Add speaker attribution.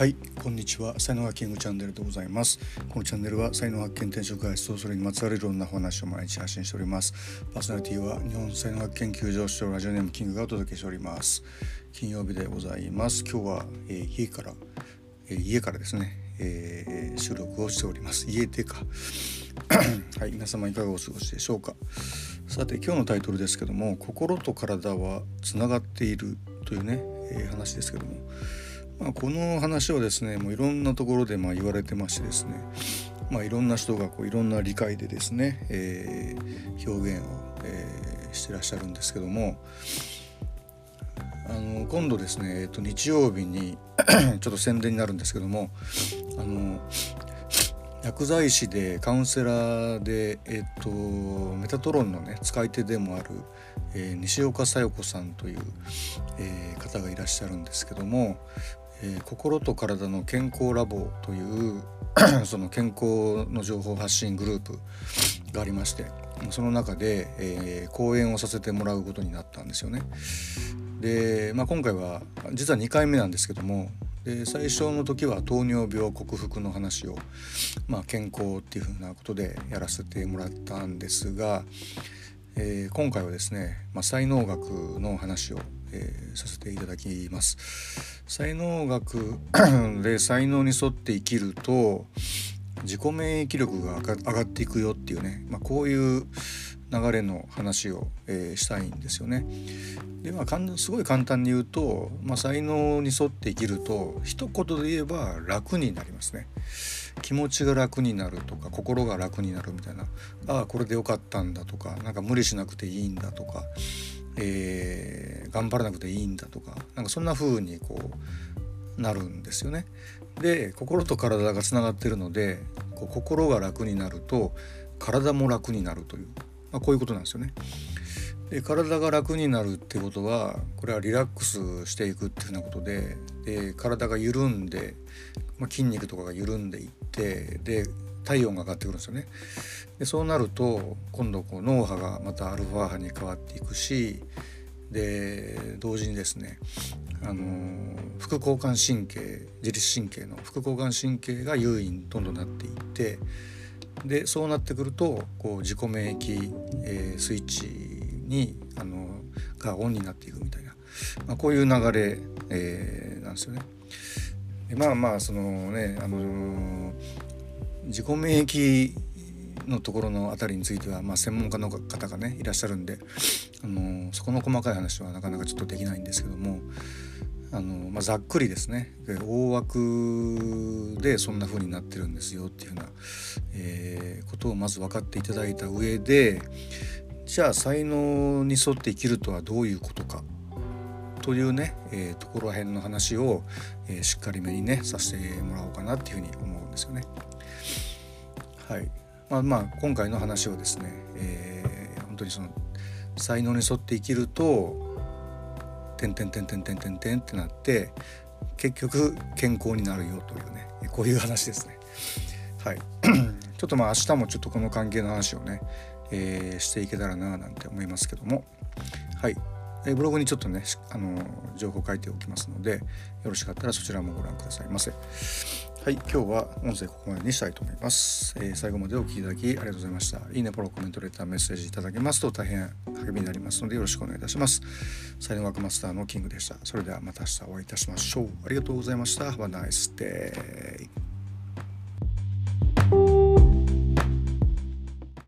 Speaker 1: はいこんにちは。才能発見チャンネルでございます。このチャンネルは才能発見転職開発とそれにまつわるいろんなお話を毎日発信しております。パーソナリティは日本才能発見急上昇ラジオネームキングがお届けしております。金曜日でございます。今日は、えー、家から、えー、家からですね、えー、収録をしております。家でか。はい皆様いかがお過ごしでしょうか。さて今日のタイトルですけども心と体はつながっているというね、え話ですけども。まあ、この話はですねもういろんなところでまあ言われてましてですね、まあ、いろんな人がこういろんな理解でですね、えー、表現を、えー、してらっしゃるんですけどもあの今度ですね、えー、と日曜日に ちょっと宣伝になるんですけどもあの薬剤師でカウンセラーで、えっと、メタトロンのね使い手でもある、えー、西岡小夜子さんという、えー、方がいらっしゃるんですけども、えー、心と体の健康ラボという その健康の情報発信グループがありましてその中で、えー、講演をさせてもらうことになったんですよね。で、まあ、今回は実は2回目なんですけどもで最初の時は糖尿病克服の話を、まあ、健康っていうふうなことでやらせてもらったんですが、えー、今回はですね、まあ、才能学の話をえー、させていただきます。才能学 で才能に沿って生きると自己免疫力が上がっていくよっていうね、まあ、こういう流れの話を、えー、したいんですよね。でまあすごい簡単に言うと、まあ、才能に沿って生きると一言で言えば楽になりますね。気持ちが楽になるとか心が楽になるみたいなああこれでよかったんだとかなんか無理しなくていいんだとかえー、頑張らなくていいんだとかなんかそんな風にこうなるんですよね。で心と体がつながってるのでこう心が楽になると体も楽になるという、まあ、こういうことなんですよね。で体が楽になるってことはこれはリラックスしていくっていうふうなことでで体が緩んで、まあ、筋肉とかが緩んでいってで体温が上がってくるんですよね。でそうなると今度こう脳波がまたアルファ波に変わっていくしで同時にですね、あの副交感神経自律神経の副交感神経が優位にどんどんなっていってでそうなってくるとこう自己免疫、えー、スイッチにあのがオンになっていくみたいな、まあ、こういう流れ、えー、なんですよね。まあまあそのね、あのー、自己免疫のところの辺りについては、まあ、専門家の方がねいらっしゃるんで、あのそこの細かい話はなかなかちょっとできないんですけどもあの、まあ、ざっくりですね大枠でそんな風になってるんですよっていうふうな、えー、ことをまず分かっていただいた上でじゃあ才能に沿って生きるとはどういうことかというね、えー、ところへんの話を、えー、しっかりめにねさせてもらおうかなっていうふうに思うんですよね。はい、まあ、まあ今回の話はですね、えー、本当にその才能に沿って生きると「てんてんてんてんてんてんてん」ってなって結局健康になるよというねこういう話ですね。はい、ちょっとまあ明日もちょっとこの関係の話をね、えー、していけたらななんて思いますけどもはいえブログにちょっとねあの情報書いておきますのでよろしかったらそちらもご覧くださいませ。はい、今日は音声ここまでにしたいと思います。えー、最後までお聴きいただきありがとうございました。いいね、フォロー、コメント、レター、メッセージいただけますと大変励みになりますのでよろしくお願いいたします。才能学マスターのキングでした。それではまた明日お会いいたしましょう。ありがとうございました。Have a nice day.